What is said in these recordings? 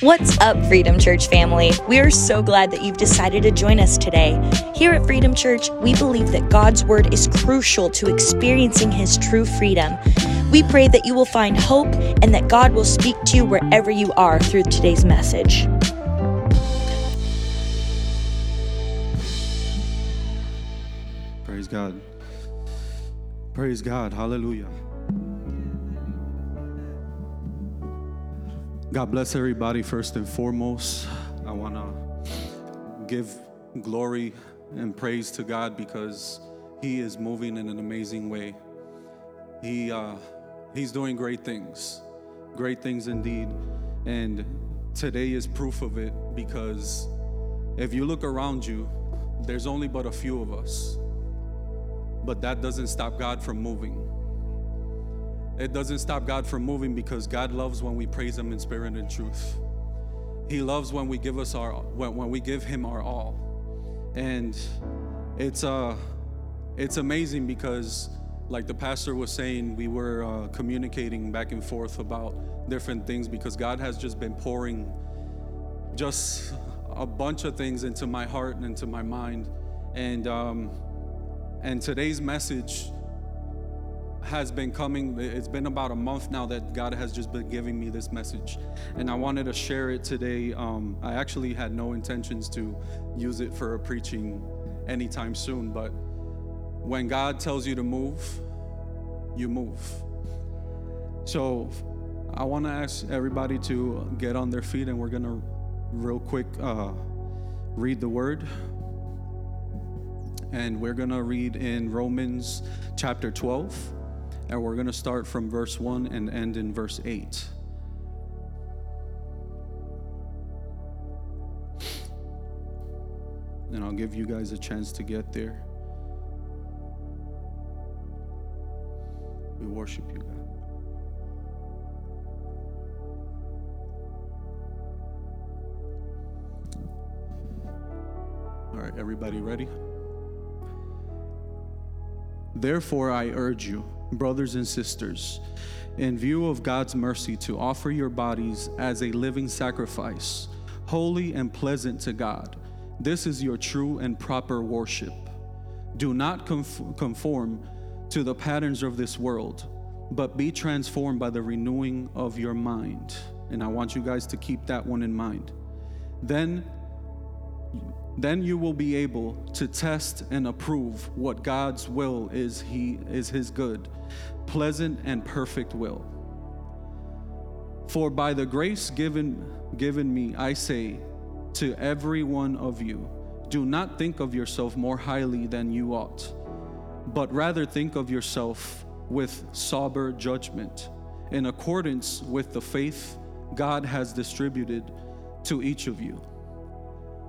What's up, Freedom Church family? We are so glad that you've decided to join us today. Here at Freedom Church, we believe that God's Word is crucial to experiencing His true freedom. We pray that you will find hope and that God will speak to you wherever you are through today's message. Praise God. Praise God. Hallelujah. God bless everybody first and foremost. I want to give glory and praise to God because He is moving in an amazing way. He uh, He's doing great things, great things indeed. And today is proof of it because if you look around you, there's only but a few of us. But that doesn't stop God from moving. It doesn't stop God from moving because God loves when we praise Him in spirit and truth. He loves when we give us our when, when we give Him our all, and it's uh it's amazing because like the pastor was saying, we were uh, communicating back and forth about different things because God has just been pouring just a bunch of things into my heart and into my mind, and um, and today's message has been coming. It's been about a month now that God has just been giving me this message, and I wanted to share it today. Um, I actually had no intentions to use it for a preaching anytime soon, but when God tells you to move, you move. So I want to ask everybody to get on their feet, and we're gonna real quick uh, read the word. And we're going to read in Romans chapter 12. And we're going to start from verse 1 and end in verse 8. And I'll give you guys a chance to get there. We worship you, God. All right, everybody ready? Therefore, I urge you, brothers and sisters, in view of God's mercy, to offer your bodies as a living sacrifice, holy and pleasant to God. This is your true and proper worship. Do not conform to the patterns of this world, but be transformed by the renewing of your mind. And I want you guys to keep that one in mind. Then then you will be able to test and approve what God's will is he is his good, pleasant and perfect will. For by the grace given given me I say to every one of you, do not think of yourself more highly than you ought, but rather think of yourself with sober judgment, in accordance with the faith God has distributed to each of you.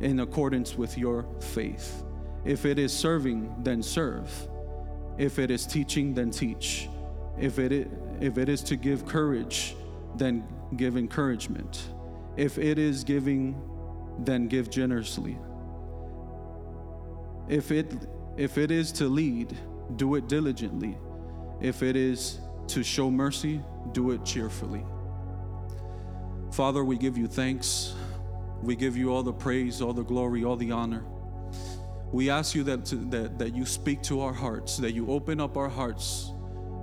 in accordance with your faith. If it is serving, then serve. If it is teaching, then teach. If it is, if it is to give courage, then give encouragement. If it is giving, then give generously. If it if it is to lead, do it diligently. If it is to show mercy, do it cheerfully. Father, we give you thanks. We give you all the praise, all the glory, all the honor. We ask you that, to, that, that you speak to our hearts, that you open up our hearts,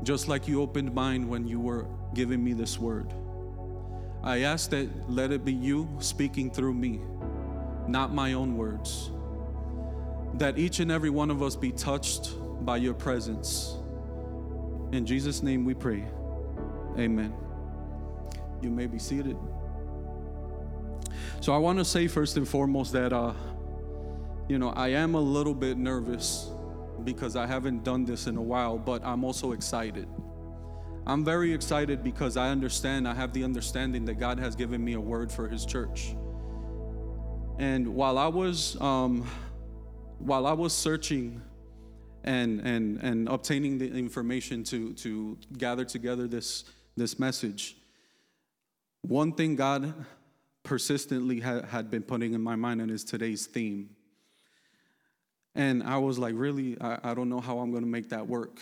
just like you opened mine when you were giving me this word. I ask that let it be you speaking through me, not my own words. That each and every one of us be touched by your presence. In Jesus' name we pray. Amen. You may be seated. So I want to say first and foremost that, uh, you know, I am a little bit nervous because I haven't done this in a while, but I'm also excited. I'm very excited because I understand, I have the understanding that God has given me a word for His church. And while I was um, while I was searching and and and obtaining the information to to gather together this this message, one thing God persistently ha- had been putting in my mind and is today's theme. And I was like, really, I, I don't know how I'm going to make that work.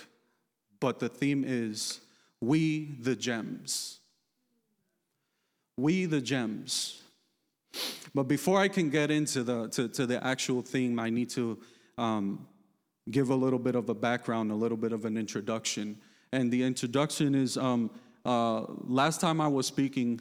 But the theme is we the gems. We the gems. But before I can get into the to, to the actual theme, I need to um, give a little bit of a background, a little bit of an introduction. And the introduction is um, uh, last time I was speaking,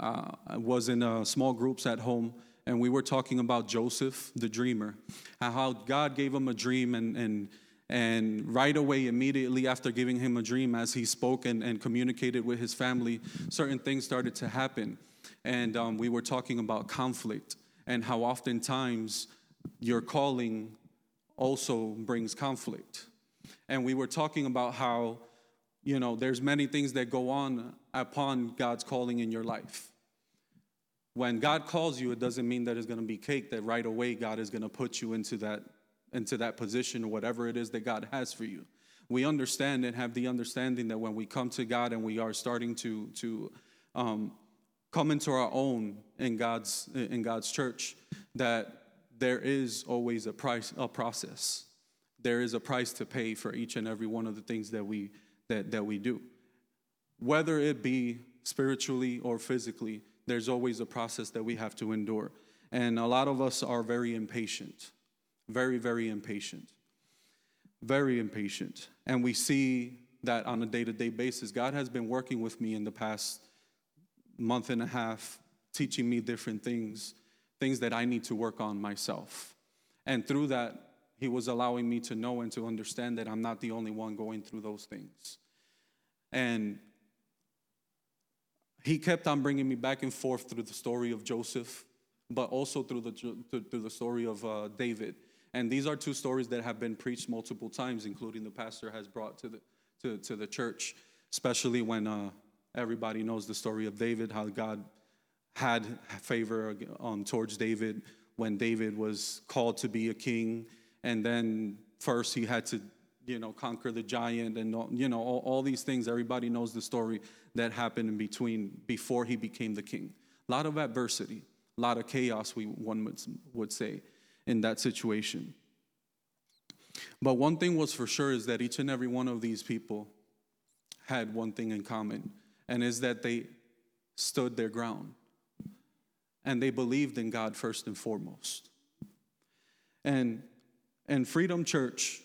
uh, I was in uh, small groups at home, and we were talking about Joseph, the dreamer, and how God gave him a dream, and, and, and right away, immediately after giving him a dream, as he spoke and, and communicated with his family, certain things started to happen. And um, we were talking about conflict and how oftentimes your calling also brings conflict. And we were talking about how, you know, there's many things that go on upon God's calling in your life. When God calls you, it doesn't mean that it's going to be cake, that right away God is going to put you into that, into that position or whatever it is that God has for you. We understand and have the understanding that when we come to God and we are starting to, to um, come into our own in God's, in God's church, that there is always a price, a process. There is a price to pay for each and every one of the things that we, that, that we do. Whether it be spiritually or physically, there's always a process that we have to endure. And a lot of us are very impatient, very, very impatient, very impatient. And we see that on a day to day basis. God has been working with me in the past month and a half, teaching me different things, things that I need to work on myself. And through that, He was allowing me to know and to understand that I'm not the only one going through those things. And he kept on bringing me back and forth through the story of Joseph, but also through the, through the story of uh, David. And these are two stories that have been preached multiple times, including the pastor has brought to the, to, to the church, especially when uh, everybody knows the story of David, how God had favor um, towards David when David was called to be a king. And then first he had to you know, conquer the giant and, you know, all, all, these things. Everybody knows the story that happened in between before he became the king. A lot of adversity, a lot of chaos, we, one would, would say, in that situation. But one thing was for sure is that each and every one of these people had one thing in common, and is that they stood their ground and they believed in God first and foremost. And and Freedom Church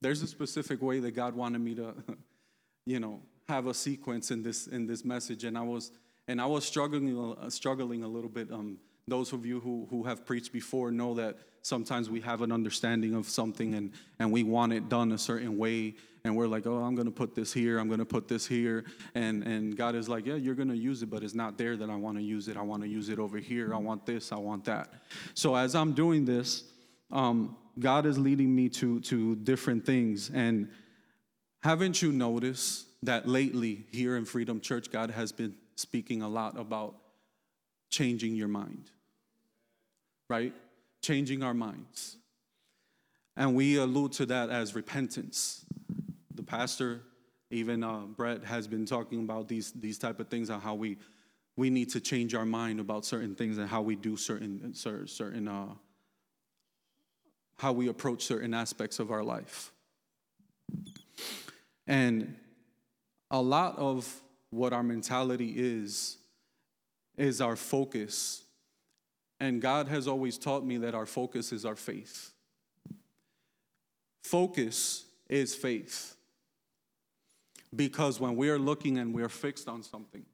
there's a specific way that God wanted me to, you know, have a sequence in this in this message, and I was and I was struggling uh, struggling a little bit. Um, those of you who, who have preached before know that sometimes we have an understanding of something and, and we want it done a certain way. And we're like oh i'm going to put this here. I'm going to put this here. And, and god is like yeah you're going to use it but it's not there that i want to use it. I want to use it over here. I want this. I want that. So as i'm doing this um, God is leading me to, to different things. And haven't you noticed that lately here in Freedom Church, God has been speaking a lot about changing your mind, right? Changing our minds. And we allude to that as repentance. The pastor, even uh, Brett, has been talking about these, these type of things and how we, we need to change our mind about certain things and how we do certain, certain uh, how we approach certain aspects of our life. And a lot of what our mentality is, is our focus. And God has always taught me that our focus is our faith. Focus is faith. Because when we are looking and we're fixed on something,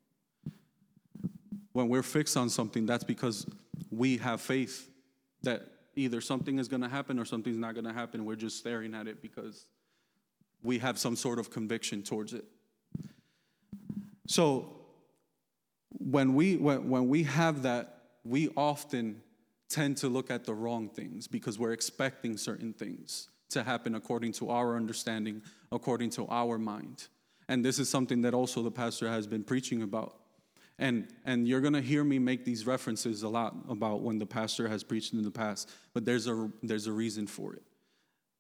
when we're fixed on something, that's because we have faith that either something is going to happen or something's not going to happen. We're just staring at it because we have some sort of conviction towards it. So when we when, when we have that, we often tend to look at the wrong things because we're expecting certain things to happen according to our understanding, according to our mind. And this is something that also the pastor has been preaching about. And, and you're going to hear me make these references a lot about when the pastor has preached in the past, but there's a, there's a reason for it.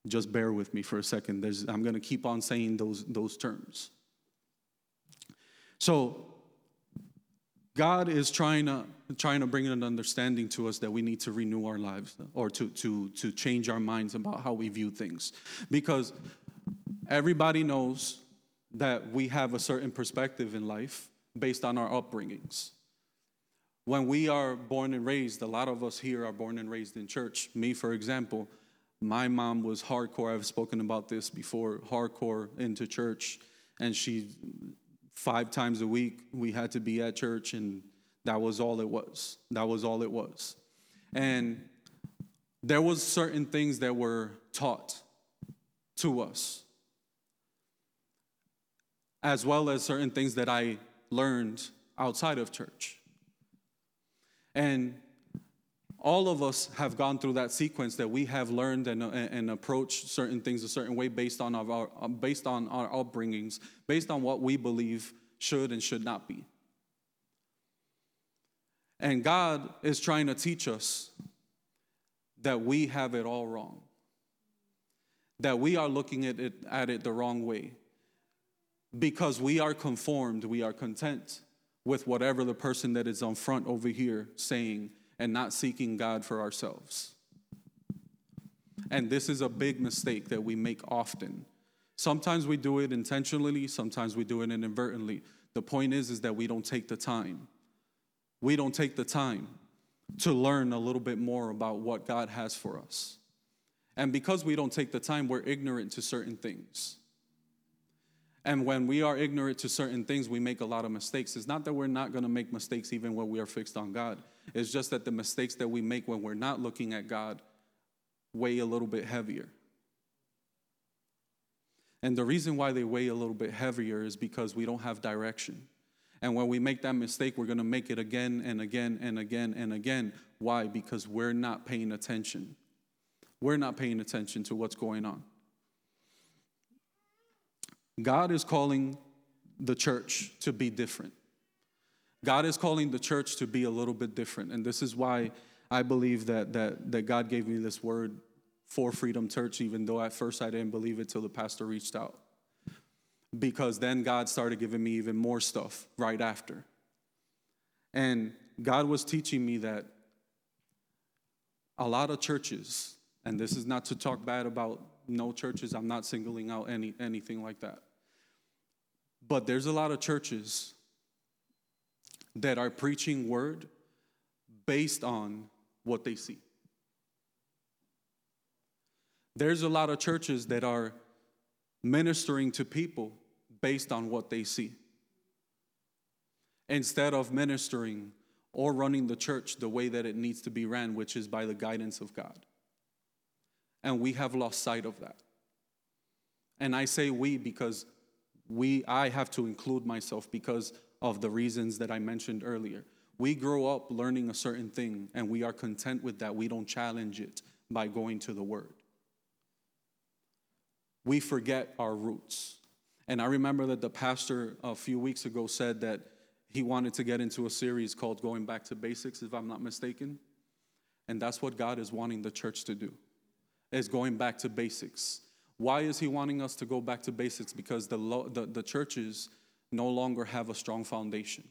Just bear with me for a second. There's, I'm going to keep on saying those, those terms. So, God is trying to, trying to bring an understanding to us that we need to renew our lives or to, to, to change our minds about how we view things. Because everybody knows that we have a certain perspective in life based on our upbringings. When we are born and raised, a lot of us here are born and raised in church. Me, for example, my mom was hardcore. I've spoken about this before hardcore into church. And she, five times a week, we had to be at church, and that was all it was. That was all it was. And there was certain things that were taught to us as well as certain things that I learned outside of church. And all of us have gone through that sequence that we have learned and, and approached certain things a certain way based on our, based on our upbringings, based on what we believe should and should not be. And God is trying to teach us that we have it all wrong, that we are looking at it, at it the wrong way, because we are conformed, we are content with whatever the person that is on front over here saying and not seeking God for ourselves. And this is a big mistake that we make often. Sometimes we do it intentionally, sometimes we do it inadvertently. The point is is that we don't take the time. We don't take the time to learn a little bit more about what God has for us. And because we don't take the time, we're ignorant to certain things. And when we are ignorant to certain things, we make a lot of mistakes. It's not that we're not going to make mistakes even when we are fixed on God. It's just that the mistakes that we make when we're not looking at God weigh a little bit heavier. And the reason why they weigh a little bit heavier is because we don't have direction. And when we make that mistake, we're going to make it again and again and again and again. Why? Because we're not paying attention. We're not paying attention to what's going on. God is calling the church to be different. God is calling the church to be a little bit different. And this is why I believe that, that, that God gave me this word for Freedom Church, even though at first I didn't believe it till the pastor reached out. Because then God started giving me even more stuff right after. And God was teaching me that a lot of churches, and this is not to talk bad about no churches. I'm not singling out any anything like that. But there's a lot of churches that are preaching word based on what they see. There's a lot of churches that are ministering to people based on what they see. Instead of ministering or running the church the way that it needs to be ran, which is by the guidance of God. And we have lost sight of that. And I say we because we I have to include myself because of the reasons that I mentioned earlier. We grow up learning a certain thing and we are content with that. We don't challenge it by going to the word. We forget our roots. And I remember that the pastor a few weeks ago said that he wanted to get into a series called Going Back to Basics, if I'm not mistaken. And that's what God is wanting the church to do is going back to basics. Why is he wanting us to go back to basics? Because the, the, the churches no longer have a strong foundation.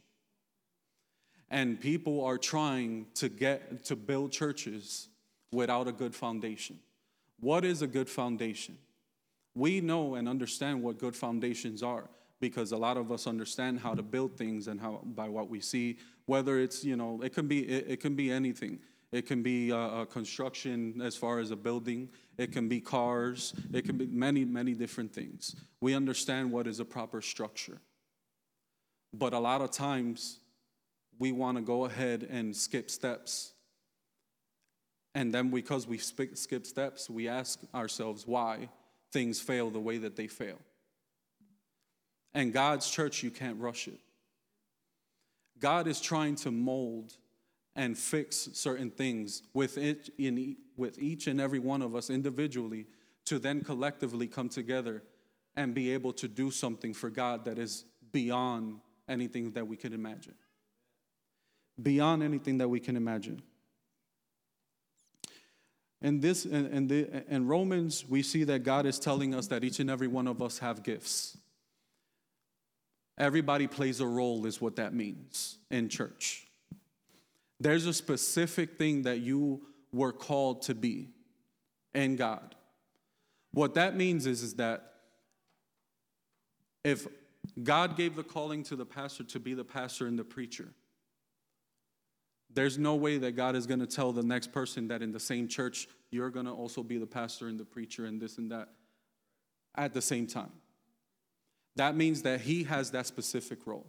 And people are trying to get to build churches without a good foundation. What is a good foundation? We know and understand what good foundations are because a lot of us understand how to build things and how by what we see whether it's you know it can be it, it can be anything it can be uh, construction as far as a building. It can be cars. It can be many, many different things. We understand what is a proper structure. But a lot of times, we want to go ahead and skip steps. And then, because we skip steps, we ask ourselves why things fail the way that they fail. And God's church, you can't rush it. God is trying to mold and fix certain things with, it in, with each and every one of us individually to then collectively come together and be able to do something for God that is beyond anything that we could imagine. beyond anything that we can imagine. In this in, in, the, in Romans, we see that God is telling us that each and every one of us have gifts. Everybody plays a role, is what that means in church. There's a specific thing that you were called to be in God. What that means is, is that if God gave the calling to the pastor to be the pastor and the preacher, there's no way that God is going to tell the next person that in the same church, you're going to also be the pastor and the preacher and this and that at the same time. That means that he has that specific role.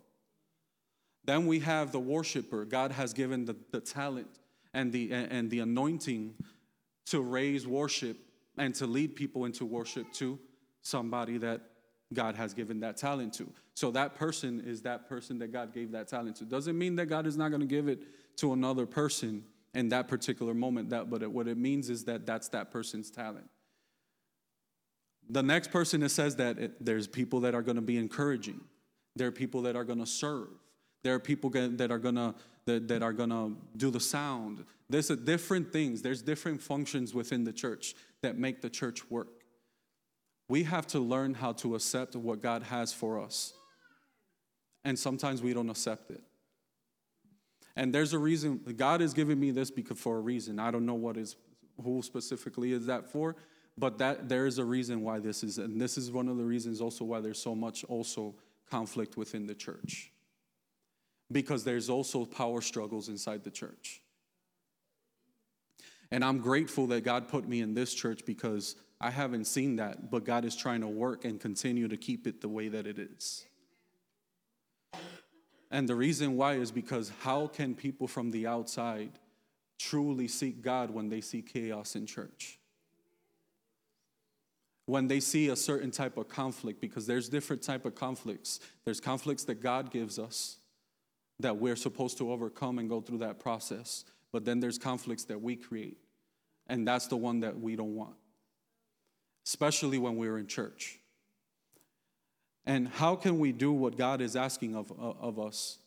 Then we have the worshiper. God has given the, the talent and the, and the anointing to raise worship and to lead people into worship to somebody that God has given that talent to. So that person is that person that God gave that talent to. Doesn't mean that God is not going to give it to another person in that particular moment. That, but it, what it means is that that's that person's talent. The next person that says that it, there's people that are going to be encouraging. There are people that are going to serve. There are people that are going to that, that are to do the sound. There's a different things. There's different functions within the church that make the church work. We have to learn how to accept what God has for us. And sometimes we don't accept it. And there's a reason God is giving me this because for a reason. I don't know what is who specifically is that for, but that there is a reason why this is, and this is one of the reasons also why there's so much also conflict within the church. Because there's also power struggles inside the church. And I'm grateful that God put me in this church because I haven't seen that, but God is trying to work and continue to keep it the way that it is. And the reason why is because how can people from the outside truly seek God when they see chaos in church? When they see a certain type of conflict, because there's different type of conflicts. There's conflicts that God gives us that we're supposed to overcome and go through that process. But then there's conflicts that we create. And that's the one that we don't want, especially when we're in church. And how can we do what God is asking of, uh, of us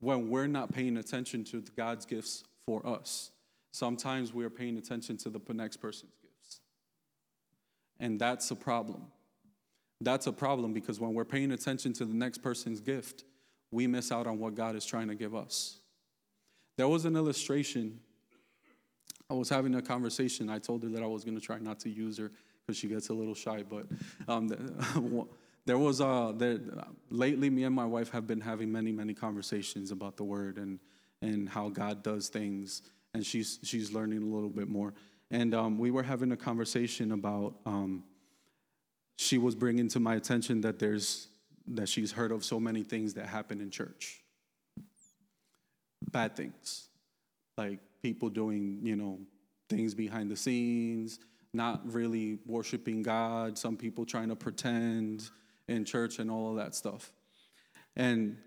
when we're not paying attention to God's gifts for us? Sometimes we're paying attention to the next person's gifts. And that's a problem. That's a problem because when we're paying attention to the next person's gift, we miss out on what God is trying to give us. There was an illustration. I was having a conversation. I told her that I was going to try not to use her because she gets a little shy, but um, there was a, there, lately me and my wife have been having many many conversations about the word and and how god does things and she's she's learning a little bit more and um, we were having a conversation about um, she was bringing to my attention that there's that she's heard of so many things that happen in church bad things like people doing you know things behind the scenes not really worshiping god some people trying to pretend in church and all of that stuff. And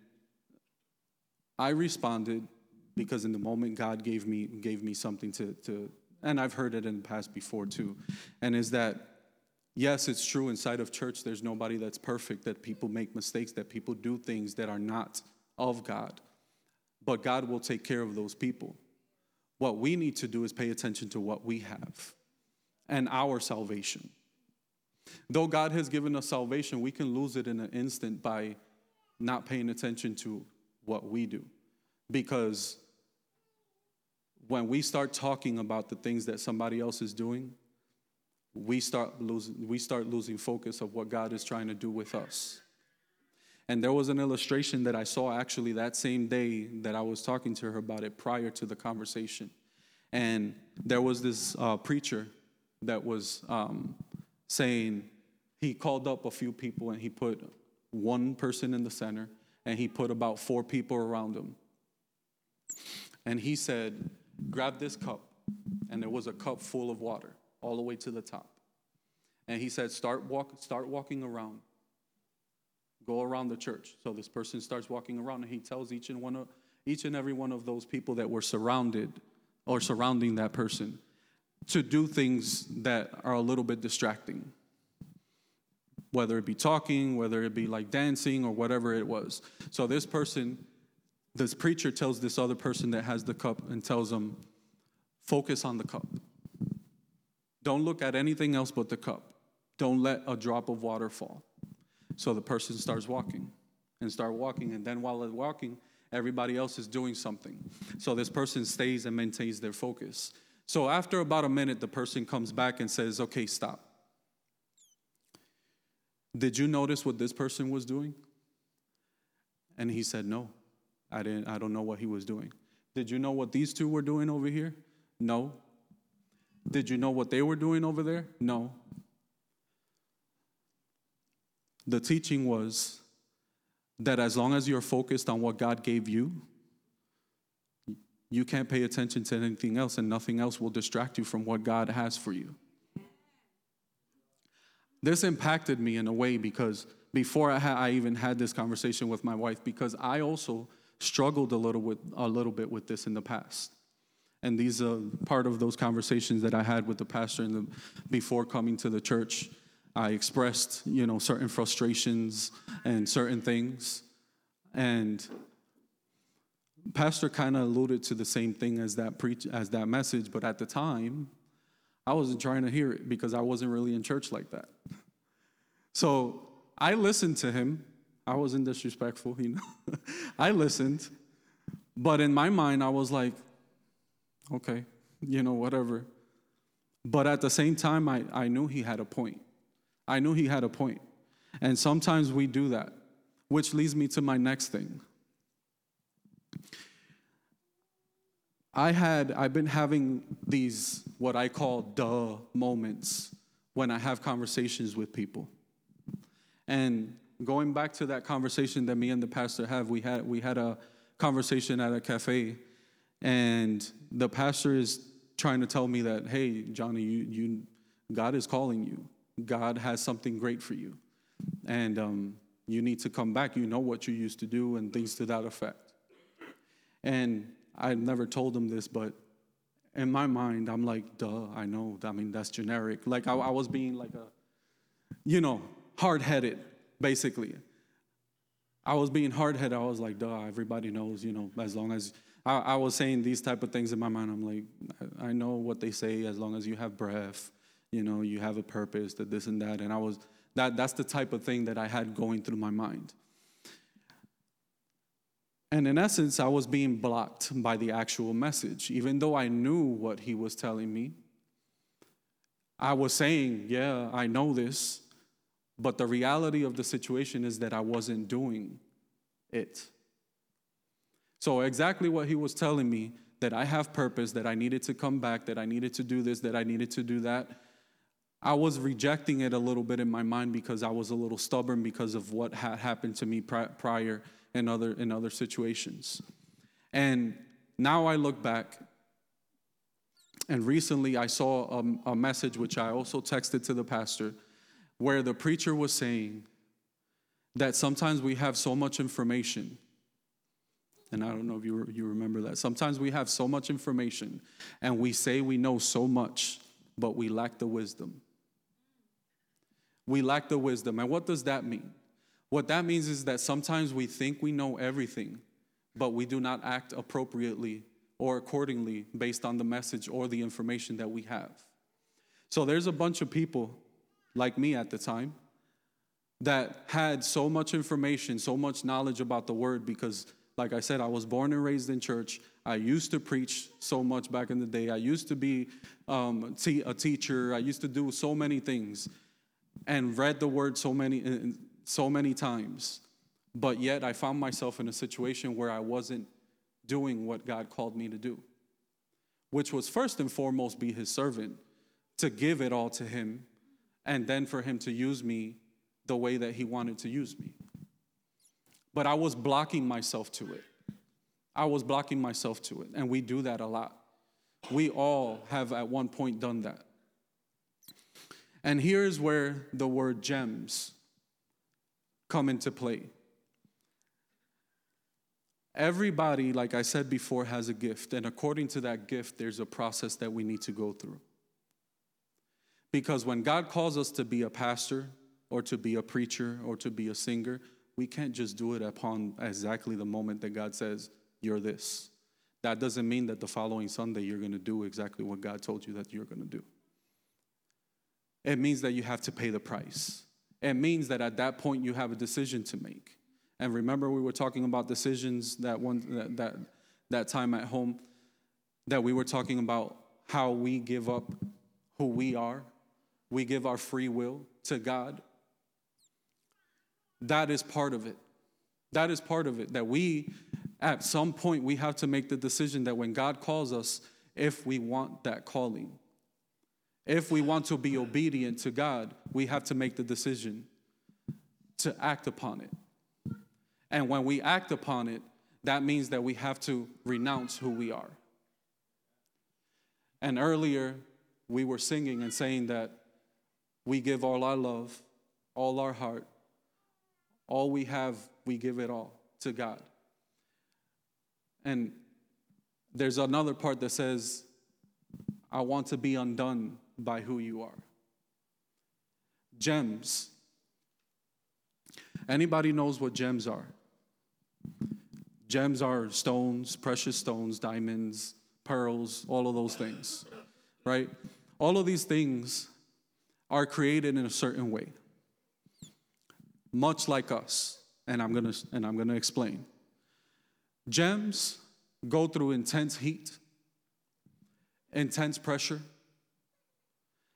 I responded because in the moment God gave me gave me something to to and I've heard it in the past before too. And is that yes, it's true inside of church there's nobody that's perfect, that people make mistakes, that people do things that are not of God. But God will take care of those people. What we need to do is pay attention to what we have and our salvation. Though God has given us salvation, we can lose it in an instant by not paying attention to what we do. Because when we start talking about the things that somebody else is doing, we start losing, we start losing focus of what God is trying to do with us. And there was an illustration that I saw actually that same day that I was talking to her about it prior to the conversation. And there was this uh, preacher that was um, saying he called up a few people and he put one person in the center and he put about four people around him. And he said, Grab this cup. And there was a cup full of water all the way to the top. And he said, Start, walk, start walking around. Go around the church. So this person starts walking around and he tells each and, one of, each and every one of those people that were surrounded or surrounding that person to do things that are a little bit distracting. Whether it be talking, whether it be like dancing or whatever it was. So this person this preacher tells this other person that has the cup and tells them, focus on the cup. Don't look at anything else but the cup. Don't let a drop of water fall. So the person starts walking and start walking, and then while they're walking, everybody else is doing something. So this person stays and maintains their focus. So after about a minute, the person comes back and says, Okay, stop. Did you notice what this person was doing? And he said, No, I didn't, I don't know what he was doing. Did you know what these two were doing over here? No. Did you know what they were doing over there? No. The teaching was that as long as you're focused on what God gave you, you can't pay attention to anything else, and nothing else will distract you from what God has for you. This impacted me in a way because before I, ha- I even had this conversation with my wife, because I also struggled a little with a little bit with this in the past. And these are part of those conversations that I had with the pastor the, before coming to the church. I expressed, you know, certain frustrations and certain things. And pastor kind of alluded to the same thing as that preach as that message, but at the time, I wasn't trying to hear it because I wasn't really in church like that. So I listened to him. I wasn't disrespectful, you know. I listened, but in my mind, I was like, okay, you know, whatever. But at the same time, I, I knew he had a point. I knew he had a point. And sometimes we do that, which leads me to my next thing. I had, I've been having these, what I call duh moments when I have conversations with people. And going back to that conversation that me and the pastor have, we had, we had a conversation at a cafe, and the pastor is trying to tell me that, hey, Johnny, you, you, God is calling you. God has something great for you. And um, you need to come back. You know what you used to do, and things to that effect. And I never told him this, but in my mind, I'm like, duh, I know. I mean, that's generic. Like, I, I was being like a, you know, hard headed, basically. I was being hard headed. I was like, duh, everybody knows, you know, as long as I, I, was saying these type of things in my mind. I'm like, I, know what they say as long as you have breath, you know, you have a purpose, that this and that. And I was, that, that's the type of thing that I had going through my mind. And in essence, I was being blocked by the actual message. Even though I knew what he was telling me, I was saying, Yeah, I know this. But the reality of the situation is that I wasn't doing it. So, exactly what he was telling me that I have purpose, that I needed to come back, that I needed to do this, that I needed to do that. I was rejecting it a little bit in my mind because I was a little stubborn because of what had happened to me prior in other, in other situations. And now I look back, and recently I saw a, a message which I also texted to the pastor where the preacher was saying that sometimes we have so much information. And I don't know if you, you remember that. Sometimes we have so much information and we say we know so much, but we lack the wisdom. We lack the wisdom. And what does that mean? What that means is that sometimes we think we know everything, but we do not act appropriately or accordingly based on the message or the information that we have. So there's a bunch of people like me at the time that had so much information, so much knowledge about the word because like I said, I was born and raised in church. I used to preach so much back in the day. I used to be um, a teacher. I used to do so many things and read the word so many so many times, but yet I found myself in a situation where I wasn't doing what God called me to do, which was first and foremost be his servant, to give it all to him, and then for him to use me the way that he wanted to use me. But I was blocking myself to it. I was blocking myself to it, and we do that a lot. We all have at one point done that. And here's where the word gems come into play. Everybody, like I said before, has a gift, and according to that gift, there's a process that we need to go through. Because when God calls us to be a pastor, or to be a preacher, or to be a singer, we can't just do it upon exactly the moment that God says, you're this. That doesn't mean that the following Sunday you're going to do exactly what God told you that you're going to do. It means that you have to pay the price. It means that at that point you have a decision to make. And remember, we were talking about decisions that one that that, that time at home, that we were talking about how we give up who we are. We give our free will to God. That is part of it. That is part of it. That we, at some point, we have to make the decision that when God calls us, if we want that calling, if we want to be obedient to God, we have to make the decision to act upon it. And when we act upon it, that means that we have to renounce who we are. And earlier, we were singing and saying that we give all our love, all our heart, all we have, we give it all to God. And there's another part that says, I want to be undone by who you are. Gems. Anybody knows what gems are? Gems are stones, precious stones, diamonds, pearls, all of those things, right? All of these things are created in a certain way, much like us, and I'm gonna and I'm gonna explain. Gems go through intense heat, intense pressure,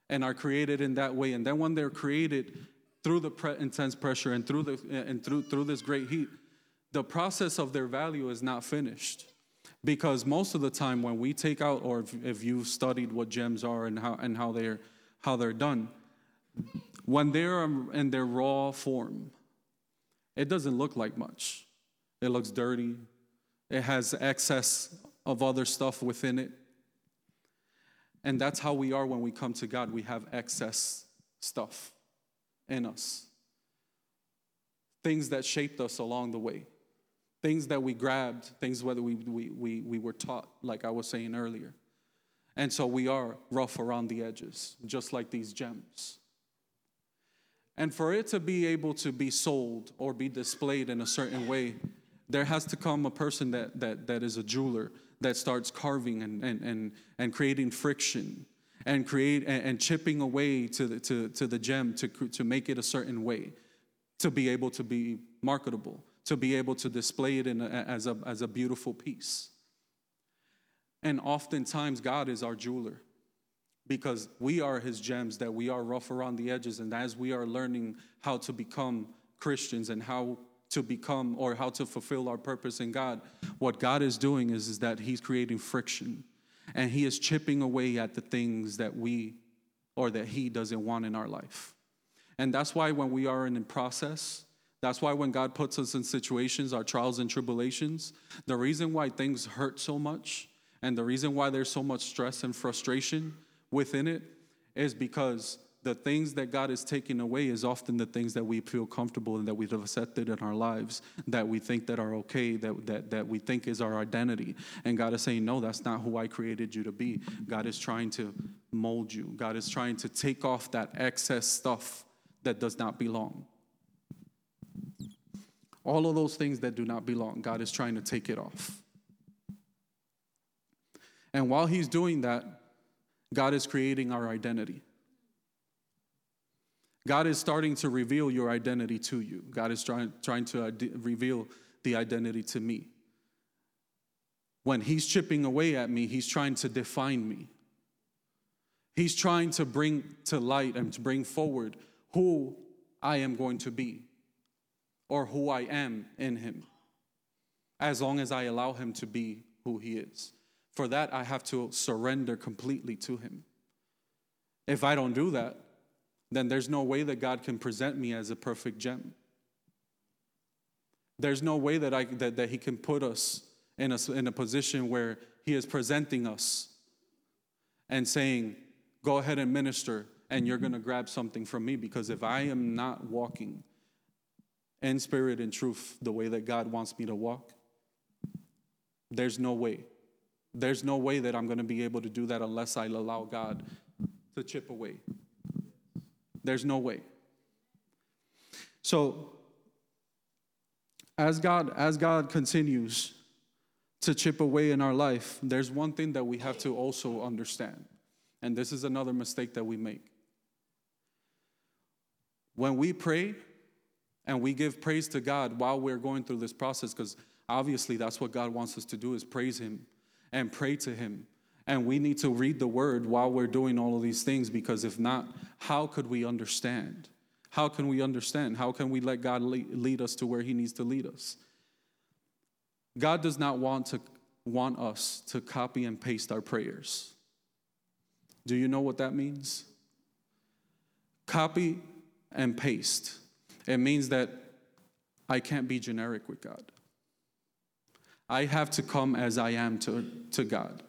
and are created in that way. And then when they're created through the pre- intense pressure and through the and through through this great heat, the process of their value is not finished. Because most of the time when we take out, or if, if you've studied what gems are and how and how they're how they're done, when they're in their raw form, it doesn't look like much. It looks dirty. It has excess of other stuff within it. And that's how we are when we come to God. We have excess stuff in us, things that shaped us along the way, things that we grabbed, things whether we, we, we, we were taught, like I was saying earlier. And so we are rough around the edges, just like these gems. And for it to be able to be sold or be displayed in a certain way, there has to come a person that, that, that is a jeweler that starts carving and, and, and, and creating friction and create and, and chipping away to the, to, to the gem to, to make it a certain way to be able to be marketable to be able to display it in a, as, a, as a beautiful piece. And oftentimes god is our jeweler because we are his gems that we are rough around the edges and as we are learning how to become christians and how to become or how to fulfill our purpose in God, what God is doing is, is that He's creating friction and He is chipping away at the things that we or that He doesn't want in our life. And that's why when we are in process, that's why when God puts us in situations, our trials and tribulations, the reason why things hurt so much and the reason why there's so much stress and frustration within it is because the things that God is taking away is often the things that we feel comfortable and that we've accepted in our lives, that we think that are okay, that, that, that we think is our identity. And God is saying, no, that's not who I created you to be. God is trying to mold you. God is trying to take off that excess stuff that does not belong. All of those things that do not belong, God is trying to take it off. And while He's doing that, God is creating our identity. God is starting to reveal your identity to you. God is trying, trying to reveal the identity to me. When He's chipping away at me, He's trying to define me. He's trying to bring to light and to bring forward who I am going to be or who I am in Him, as long as I allow Him to be who He is. For that, I have to surrender completely to Him. If I don't do that, then there's no way that God can present me as a perfect gem. There's no way that, I, that, that He can put us in a, in a position where He is presenting us and saying, Go ahead and minister, and you're going to grab something from me. Because if I am not walking in spirit and truth the way that God wants me to walk, there's no way. There's no way that I'm going to be able to do that unless I allow God to chip away. There's no way. So as God as God continues to chip away in our life, there's one thing that we have to also understand. And this is another mistake that we make. When we pray and we give praise to God while we're going through this process, because obviously that's what God wants us to do is praise Him and pray to Him. And we need to read the word while we're doing all of these things because if not, how could we understand? How can we understand? How can we let God lead us to where He needs to lead us? God does not want to want us to copy and paste our prayers. Do you know what that means? Copy and paste. It means that I can't be generic with God. I have to come as I am to, to God.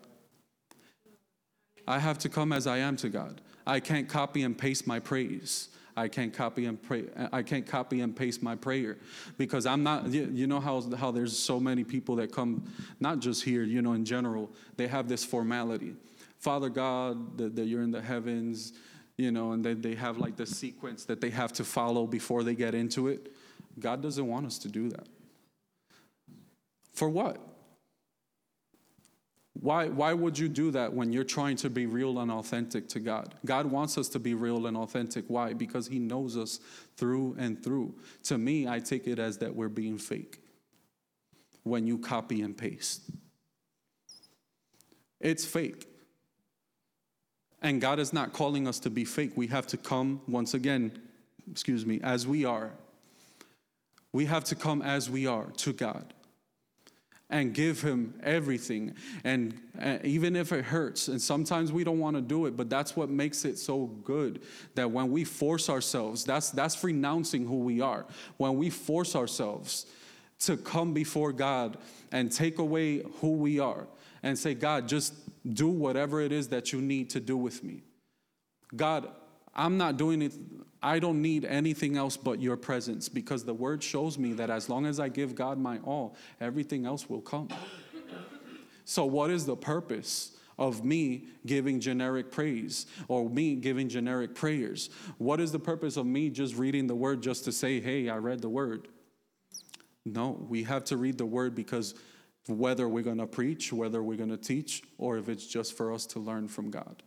I have to come as I am to God. I can't copy and paste my praise. I can't copy and pray. I can't copy and paste my prayer because I'm not. You know how how there's so many people that come, not just here. You know, in general, they have this formality. Father God, that, that you're in the heavens, you know, and they, they have like the sequence that they have to follow before they get into it. God doesn't want us to do that. For what? Why, why would you do that when you're trying to be real and authentic to God? God wants us to be real and authentic. Why? Because He knows us through and through. To me, I take it as that we're being fake when you copy and paste. It's fake. And God is not calling us to be fake. We have to come, once again, excuse me, as we are. We have to come as we are to God and give him everything. And uh, even if it hurts and sometimes we don't want to do it but that's what makes it so good that when we force ourselves that's that's renouncing who we are. When we force ourselves to come before God and take away who we are and say God just do whatever it is that you need to do with me. God I'm not doing it I don't need anything else but your presence because the word shows me that as long as I give God my all, everything else will come. So, what is the purpose? Of me giving generic praise or me giving generic prayers? What is the purpose of me just reading the word just to say, hey, I read the word? No, we have to read the word because whether we're going to preach, whether we're going to teach, or if it's just for us to learn from God.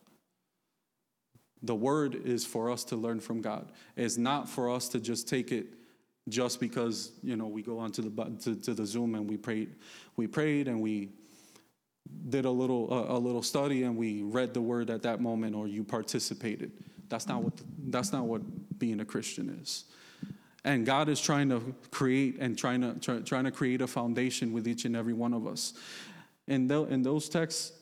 The word is for us to learn from God. It's not for us to just take it just because you know we go onto the to, to the Zoom and we prayed, we prayed and we did a little uh, a little study and we read the word at that moment or you participated. That's not what that's not what being a Christian is. And God is trying to create and trying to try, trying to create a foundation with each and every one of us. In, the, in those texts,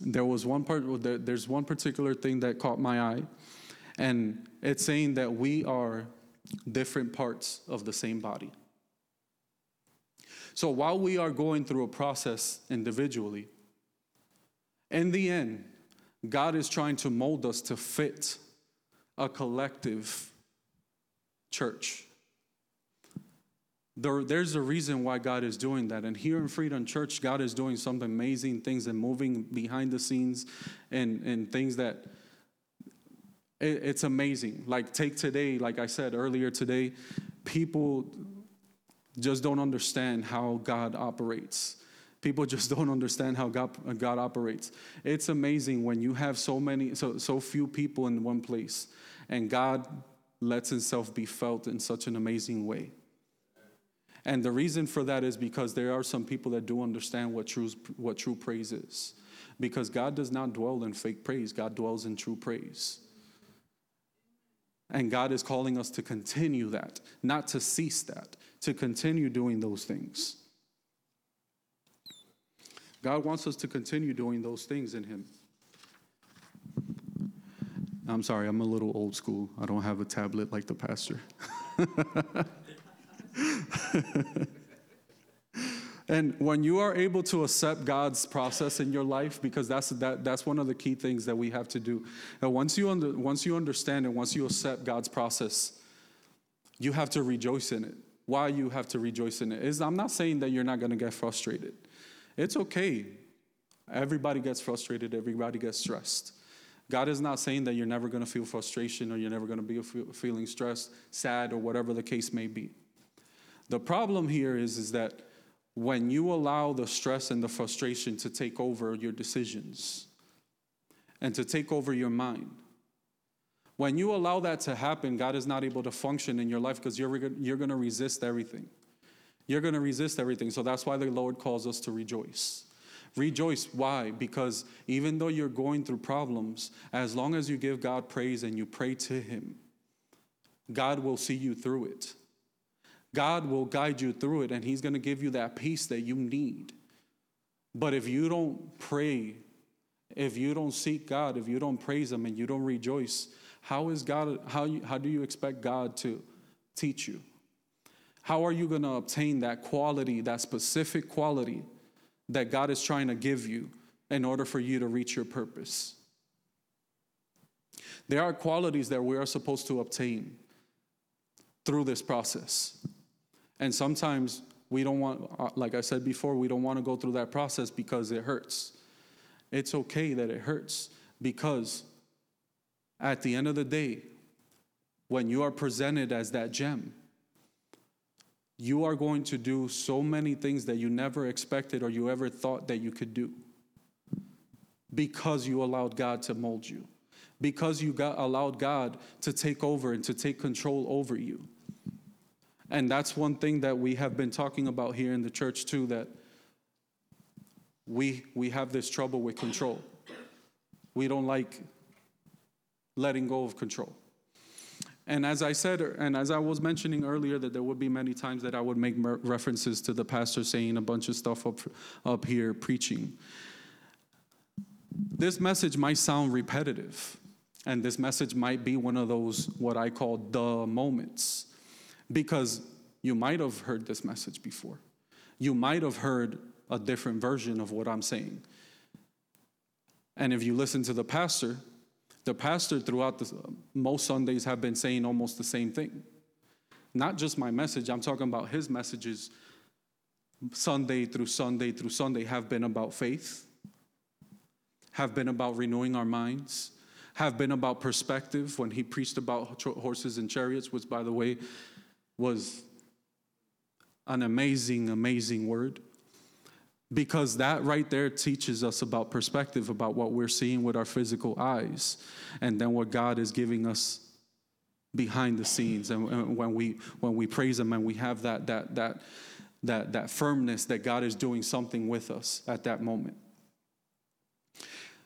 there was one part, there's one particular thing that caught my eye, and it's saying that we are different parts of the same body. So while we are going through a process individually, in the end, God is trying to mold us to fit a collective church. There, there's a reason why God is doing that. And here in Freedom Church, God is doing some amazing things and moving behind the scenes and, and things that it, it's amazing. Like, take today, like I said earlier today, people just don't understand how God operates. People just don't understand how God, God operates. It's amazing when you have so many, so, so few people in one place, and God lets Himself be felt in such an amazing way. And the reason for that is because there are some people that do understand what true, what true praise is. Because God does not dwell in fake praise, God dwells in true praise. And God is calling us to continue that, not to cease that, to continue doing those things. God wants us to continue doing those things in Him. I'm sorry, I'm a little old school. I don't have a tablet like the pastor. and when you are able to accept God's process in your life, because that's, that, that's one of the key things that we have to do. And once you, under, once you understand and once you accept God's process, you have to rejoice in it. Why you have to rejoice in it is I'm not saying that you're not going to get frustrated. It's okay. Everybody gets frustrated, everybody gets stressed. God is not saying that you're never going to feel frustration or you're never going to be feeling stressed, sad, or whatever the case may be. The problem here is, is that when you allow the stress and the frustration to take over your decisions and to take over your mind, when you allow that to happen, God is not able to function in your life because you're, you're going to resist everything. You're going to resist everything. So that's why the Lord calls us to rejoice. Rejoice. Why? Because even though you're going through problems, as long as you give God praise and you pray to Him, God will see you through it. God will guide you through it, and He's going to give you that peace that you need. But if you don't pray, if you don't seek God, if you don't praise Him and you don't rejoice, how is God, how, you, how do you expect God to teach you? How are you going to obtain that quality, that specific quality that God is trying to give you in order for you to reach your purpose? There are qualities that we are supposed to obtain through this process. And sometimes we don't want, uh, like I said before, we don't want to go through that process because it hurts. It's okay that it hurts because at the end of the day, when you are presented as that gem, you are going to do so many things that you never expected or you ever thought that you could do because you allowed God to mold you, because you got, allowed God to take over and to take control over you. And that's one thing that we have been talking about here in the church too that we we have this trouble with control. We don't like letting go of control. And as I said, and as I was mentioning earlier, that there would be many times that I would make references to the pastor saying a bunch of stuff up, up here preaching. This message might sound repetitive, and this message might be one of those, what I call the moments, because you might have heard this message before. You might have heard a different version of what I'm saying. And if you listen to the pastor, the pastor throughout the, most Sundays have been saying almost the same thing. Not just my message, I'm talking about his messages Sunday through Sunday through Sunday have been about faith, have been about renewing our minds, have been about perspective when he preached about horses and chariots, which, by the way, was an amazing, amazing word because that right there teaches us about perspective, about what we're seeing with our physical eyes, and then what God is giving us behind the scenes. And when we when we praise Him and we have that that that that that firmness that God is doing something with us at that moment.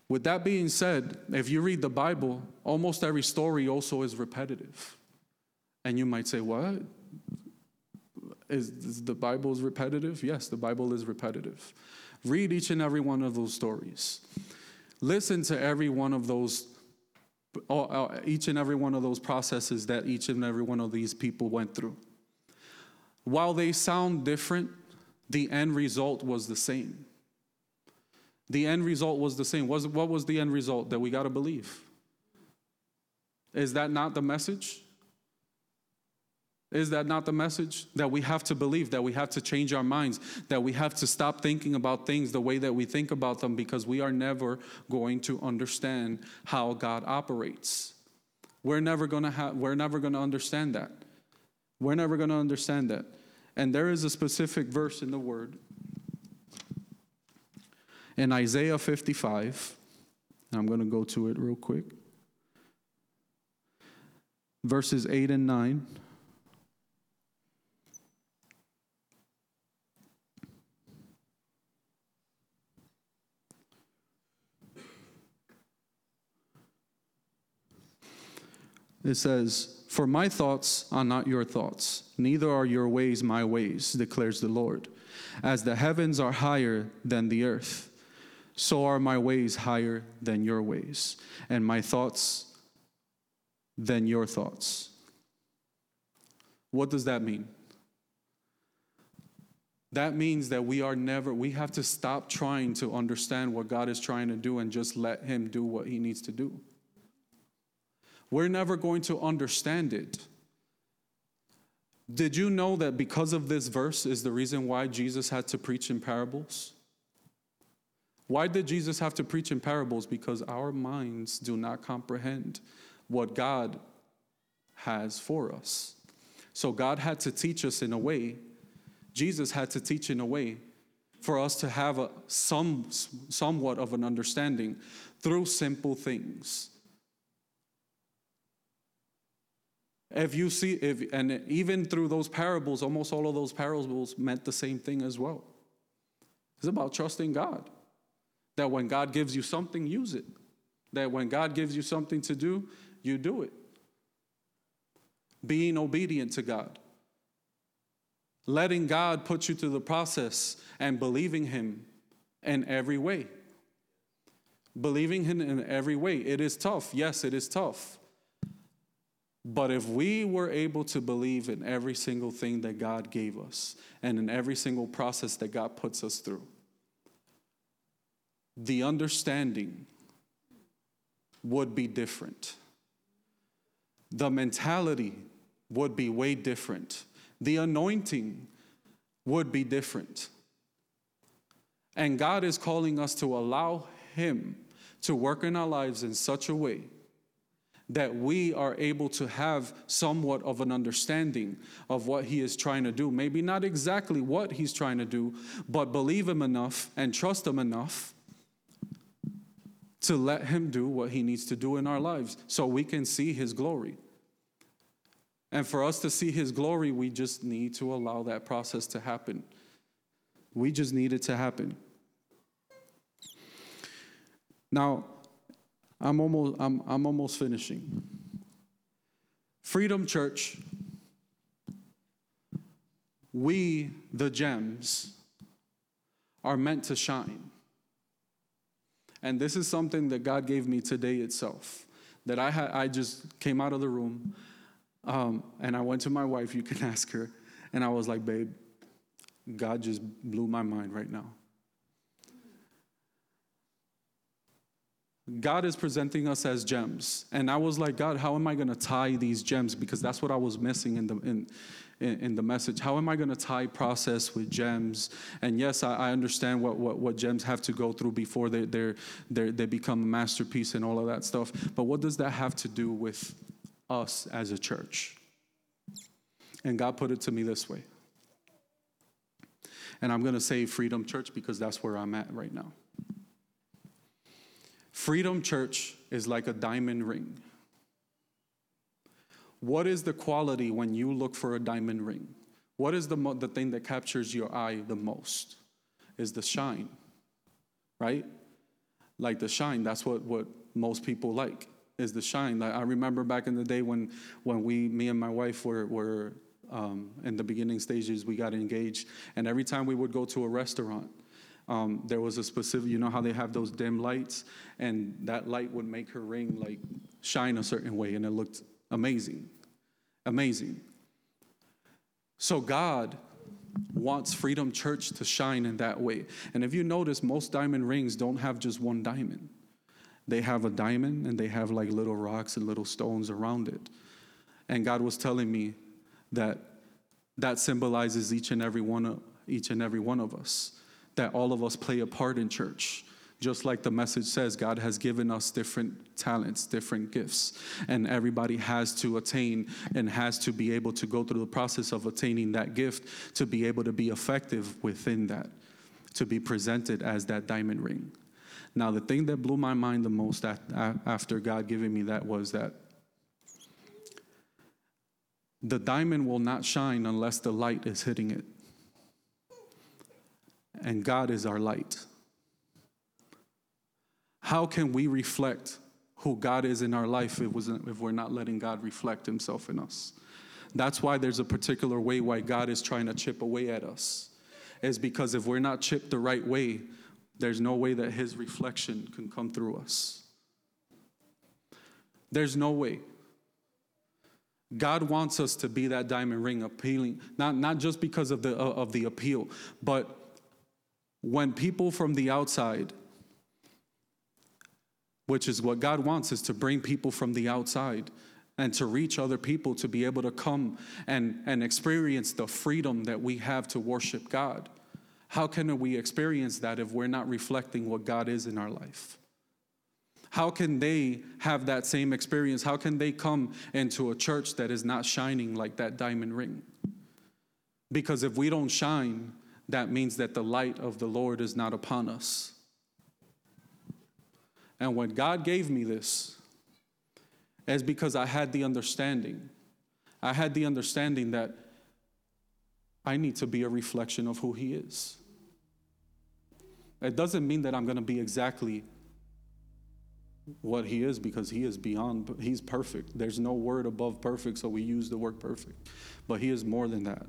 With that being said, if you read the Bible, almost every story also is repetitive. And you might say, What? Is, is the Bible is repetitive? Yes, the Bible is repetitive. Read each and every one of those stories. Listen to every one of those, each and every one of those processes that each and every one of these people went through. While they sound different, the end result was the same. The end result was the same. Was, What was the end result? That we got to believe. Is that not the message? Is that not the message? That we have to believe, that we have to change our minds, that we have to stop thinking about things the way that we think about them because we are never going to understand how God operates. We're never going to have we're never going to understand that. We're never going to understand that. And there is a specific verse in the word in Isaiah 55. I'm going to go to it real quick. Verses 8 and 9. It says, For my thoughts are not your thoughts, neither are your ways my ways, declares the Lord. As the heavens are higher than the earth, so are my ways higher than your ways, and my thoughts than your thoughts. What does that mean? That means that we are never, we have to stop trying to understand what God is trying to do and just let Him do what He needs to do. We're never going to understand it. Did you know that because of this verse is the reason why Jesus had to preach in parables? Why did Jesus have to preach in parables? Because our minds do not comprehend what God has for us. So God had to teach us in a way Jesus had to teach in a way for us to have a, some, somewhat of an understanding through simple things. If you see, if, and even through those parables, almost all of those parables meant the same thing as well. It's about trusting God. That when God gives you something, use it. That when God gives you something to do, you do it. Being obedient to God. Letting God put you through the process and believing Him in every way. Believing Him in every way. It is tough. Yes, it is tough. But if we were able to believe in every single thing that God gave us and in every single process that God puts us through, the understanding would be different. The mentality would be way different. The anointing would be different. And God is calling us to allow Him to work in our lives in such a way that we are able to have somewhat of an understanding of what he is trying to do. Maybe not exactly what he's trying to do, but believe him enough and trust him enough to let him do what he needs to do in our lives so we can see his glory. And for us to see his glory, we just need to allow that process to happen. We just need it to happen. Now, I'm almost, I'm, I'm almost finishing. Freedom Church, we, the gems, are meant to shine. And this is something that God gave me today itself. That I, I just came out of the room um, and I went to my wife, you can ask her, and I was like, babe, God just blew my mind right now. God is presenting us as gems. And I was like, God, how am I going to tie these gems? Because that's what I was missing in the, in, in, the message. How am I going to tie process with gems? And yes, I, I understand what, what, what, gems have to go through before they, they're, they're, they become a masterpiece and all of that stuff. But what does that have to do with us as a church? And God put it to me this way. And I'm going to say Freedom Church because that's where I'm at right now. Freedom Church is like a diamond ring. What is the quality when you look for a diamond ring? What is the, mo- the thing that captures your eye the most? Is the shine, right? Like the shine, that's what, what most people like, is the shine. Like I remember back in the day when, when we, me and my wife were, were um, in the beginning stages, we got engaged, and every time we would go to a restaurant, um, there was a specific, you know how they have those dim lights, and that light would make her ring like shine a certain way, and it looked amazing. Amazing. So God wants Freedom Church to shine in that way. And if you notice, most diamond rings don't have just one diamond. They have a diamond and they have like little rocks and little stones around it. And God was telling me that that symbolizes each and every one of each and every one of us that all of us play a part in church. Just like the message says, God has given us different talents, different gifts, and everybody has to attain and has to be able to go through the process of attaining that gift to be able to be effective within that, to be presented as that diamond ring. Now, the thing that blew my mind the most after God giving me that was that the diamond will not shine unless the light is hitting it and God is our light. How can we reflect who God is in our life if, if we're not letting God reflect Himself in us? That's why there's a particular way why God is trying to chip away at us. Is because if we're not chipped the right way, there's no way that His reflection can come through us. There's no way. God wants us to be that diamond ring appealing, not, not just because of the, uh, of the appeal, but when people from the outside, which is what God wants, is to bring people from the outside and to reach other people to be able to come and, and experience the freedom that we have to worship God. How can we experience that if we're not reflecting what God is in our life? How can they have that same experience? How can they come into a church that is not shining like that diamond ring? Because if we don't shine, that means that the light of the Lord is not upon us. And when God gave me this, is because I had the understanding. I had the understanding that I need to be a reflection of who He is. It doesn't mean that I'm going to be exactly what He is because He is beyond, He's perfect. There's no word above perfect, so we use the word perfect. But He is more than that.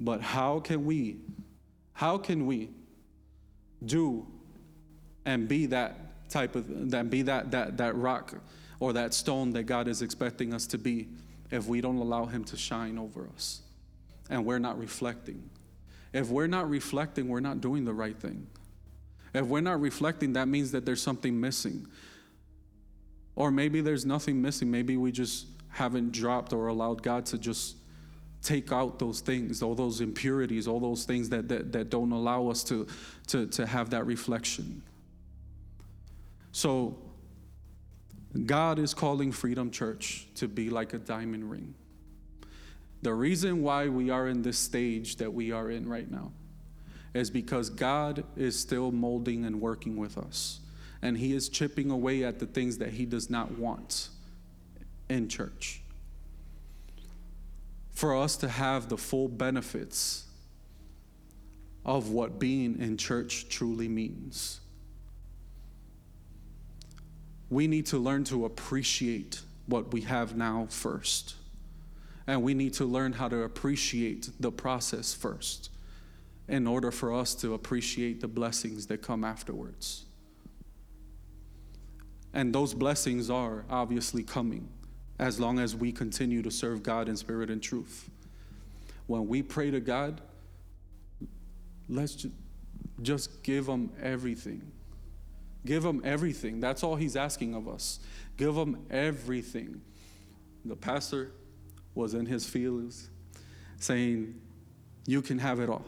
But how can we, how can we do and be that type of, that be that, that, that rock or that stone that God is expecting us to be if we don't allow Him to shine over us and we're not reflecting? If we're not reflecting, we're not doing the right thing. If we're not reflecting, that means that there's something missing. Or maybe there's nothing missing. Maybe we just haven't dropped or allowed God to just take out those things, all those impurities, all those things that, that, that don't allow us to, to, to have that reflection. So, God is calling Freedom Church to be like a diamond ring. The reason why we are in this stage that we are in right now is because God is still molding and working with us. And He is chipping away at the things that He does not want in church. For us to have the full benefits of what being in church truly means, we need to learn to appreciate what we have now first. And we need to learn how to appreciate the process first in order for us to appreciate the blessings that come afterwards. And those blessings are obviously coming as long as we continue to serve God in spirit and truth. When we pray to God, let's just give Him everything. Give Him everything. That's all He's asking of us. Give Him everything. The pastor was in his feelings saying, You can have it all.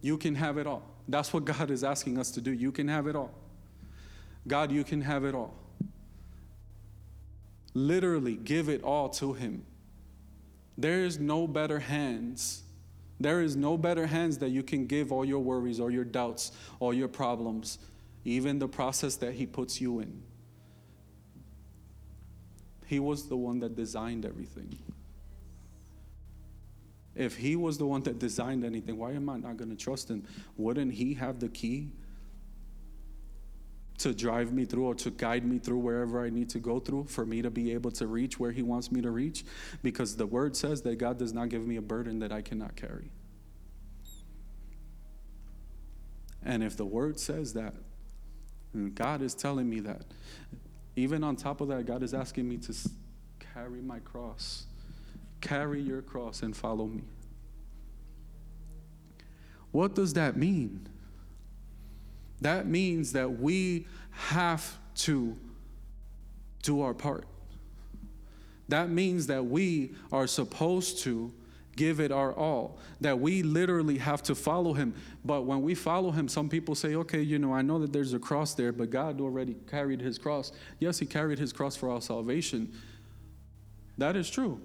You can have it all. That's what God is asking us to do. You can have it all. God, you can have it all. Literally give it all to Him. There is no better hands. There is no better hands that you can give all your worries or your doubts, all your problems, even the process that He puts you in. He was the one that designed everything. If he was the one that designed anything, why am I not going to trust him? Wouldn't he have the key to drive me through or to guide me through wherever I need to go through for me to be able to reach where he wants me to reach? Because the word says that God does not give me a burden that I cannot carry. And if the word says that, and God is telling me that, even on top of that, God is asking me to carry my cross Carry your cross and follow me. What does that mean? That means that we have to do our part. That means that we are supposed to give it our all, that we literally have to follow him. But when we follow him, some people say, okay, you know, I know that there's a cross there, but God already carried his cross. Yes, he carried his cross for our salvation. That is true.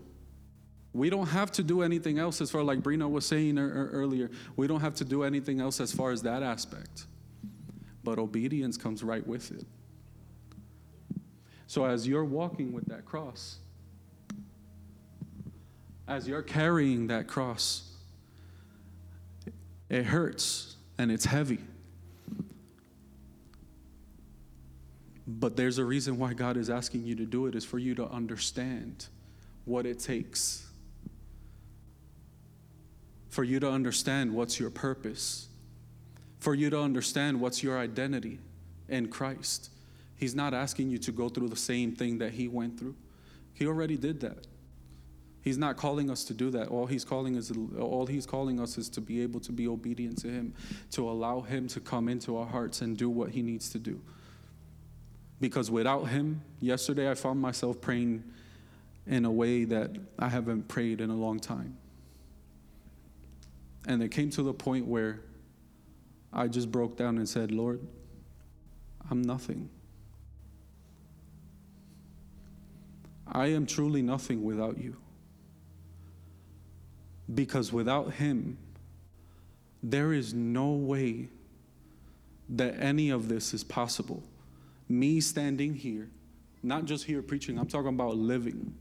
We don't have to do anything else as far like Brina was saying er, er, earlier. We don't have to do anything else as far as that aspect. But obedience comes right with it. So as you're walking with that cross, as you're carrying that cross, it hurts and it's heavy. But there's a reason why God is asking you to do it is for you to understand what it takes for you to understand what's your purpose, for you to understand what's your identity in Christ. He's not asking you to go through the same thing that He went through. He already did that. He's not calling us to do that. All he's calling is all he's calling us is to be able to be obedient to him, to allow him to come into our hearts and do what he needs to do. Because without him, yesterday I found myself praying in a way that I haven't prayed in a long time. And it came to the point where I just broke down and said, Lord, I'm nothing. I am truly nothing without you. Because without Him, there is no way that any of this is possible. Me standing here, not just here preaching, I'm talking about living.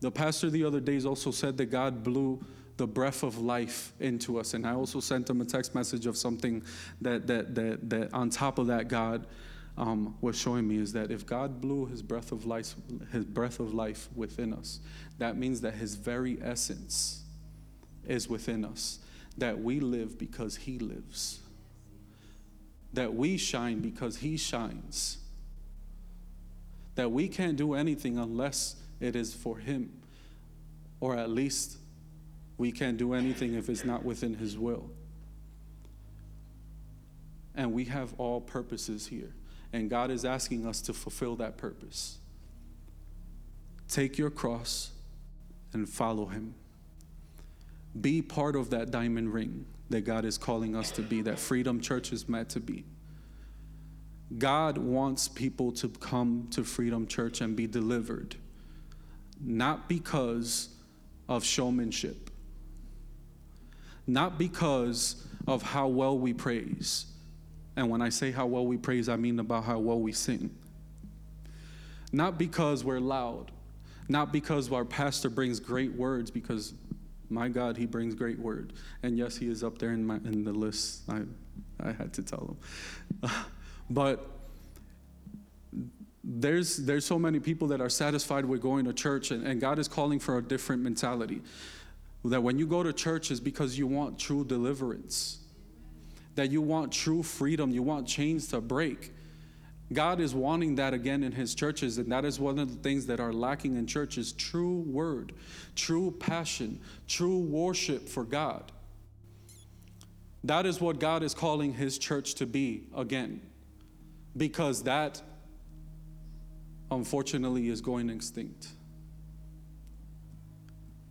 The pastor the other days also said that God blew the breath of life into us. And I also sent him a text message of something that that that that on top of that God um, was showing me is that if God blew his breath of life his breath of life within us, that means that his very essence is within us. That we live because he lives. That we shine because he shines. That we can't do anything unless it is for him. Or at least we can't do anything if it's not within His will. And we have all purposes here. And God is asking us to fulfill that purpose. Take your cross and follow Him. Be part of that diamond ring that God is calling us to be, that Freedom Church is meant to be. God wants people to come to Freedom Church and be delivered, not because of showmanship, not because of how well we praise. And when I say how well we praise, I mean about how well we sing. Not because we're loud, not because our pastor brings great words, because my God, he brings great word. And yes, he is up there in, my, in the list. I, I had to tell him. but there's, there's so many people that are satisfied with going to church, and, and God is calling for a different mentality that when you go to church is because you want true deliverance, that you want true freedom, you want chains to break. God is wanting that again in his churches, and that is one of the things that are lacking in churches true word, true passion, true worship for God. That is what God is calling his church to be again, because that unfortunately is going extinct.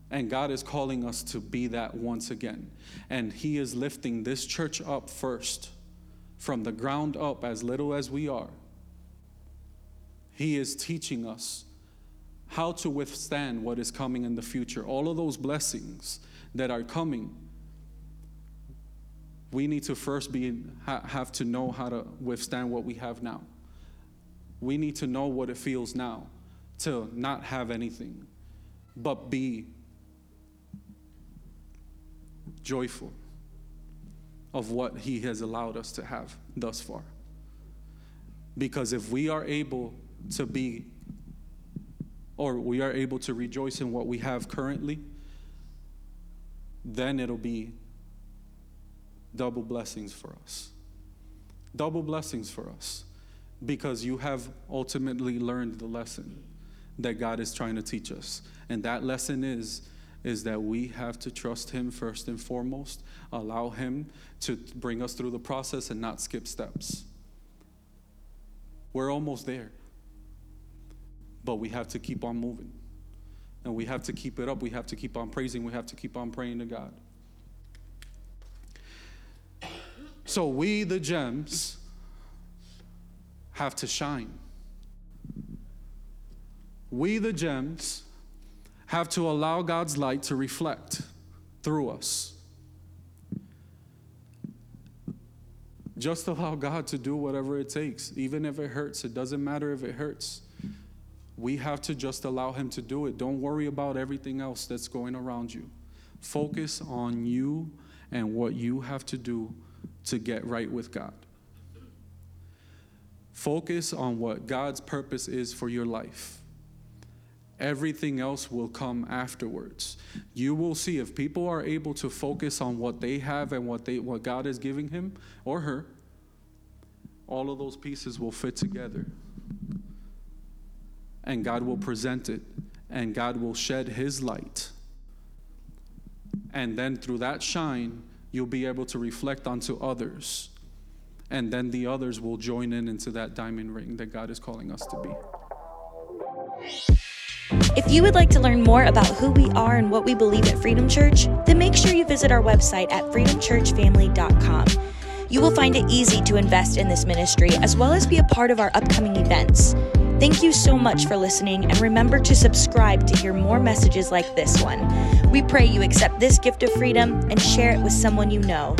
And God is calling us to be that once again. And He is lifting this church up first, from the ground up, as little as we are. He is teaching us how to withstand what is coming in the future. All of those blessings that are coming, we need to first be, have to know how to withstand what we have now. We need to know what it feels now to not have anything, but be joyful of what He has allowed us to have thus far. Because if we are able to be, or we are able to rejoice in what we have currently, then it'll be double blessings for us. Double blessings for us. Because you have ultimately learned the lesson that God is trying to teach us. And that lesson is is that we have to trust Him first and foremost, allow Him to bring us through the process and not skip steps. We're almost there, but we have to keep on moving. And we have to keep it up. We have to keep on praising. We have to keep on praying to God. So, we, the gems, have to shine. We, the gems, have to allow God's light to reflect through us. Just allow God to do whatever it takes, even if it hurts. It doesn't matter if it hurts. We have to just allow Him to do it. Don't worry about everything else that's going around you. Focus on you and what you have to do to get right with God. Focus on what God's purpose is for your life. Everything else will come afterwards. You will see if people are able to focus on what they have and what they what God is giving him or her, all of those pieces will fit together. And God will present it and God will shed his light. And then through that shine, you'll be able to reflect onto others. And then the others will join in into that diamond ring that God is calling us to be. If you would like to learn more about who we are and what we believe at Freedom Church, then make sure you visit our website at freedomchurchfamily.com. You will find it easy to invest in this ministry as well as be a part of our upcoming events. Thank you so much for listening, and remember to subscribe to hear more messages like this one. We pray you accept this gift of freedom and share it with someone you know.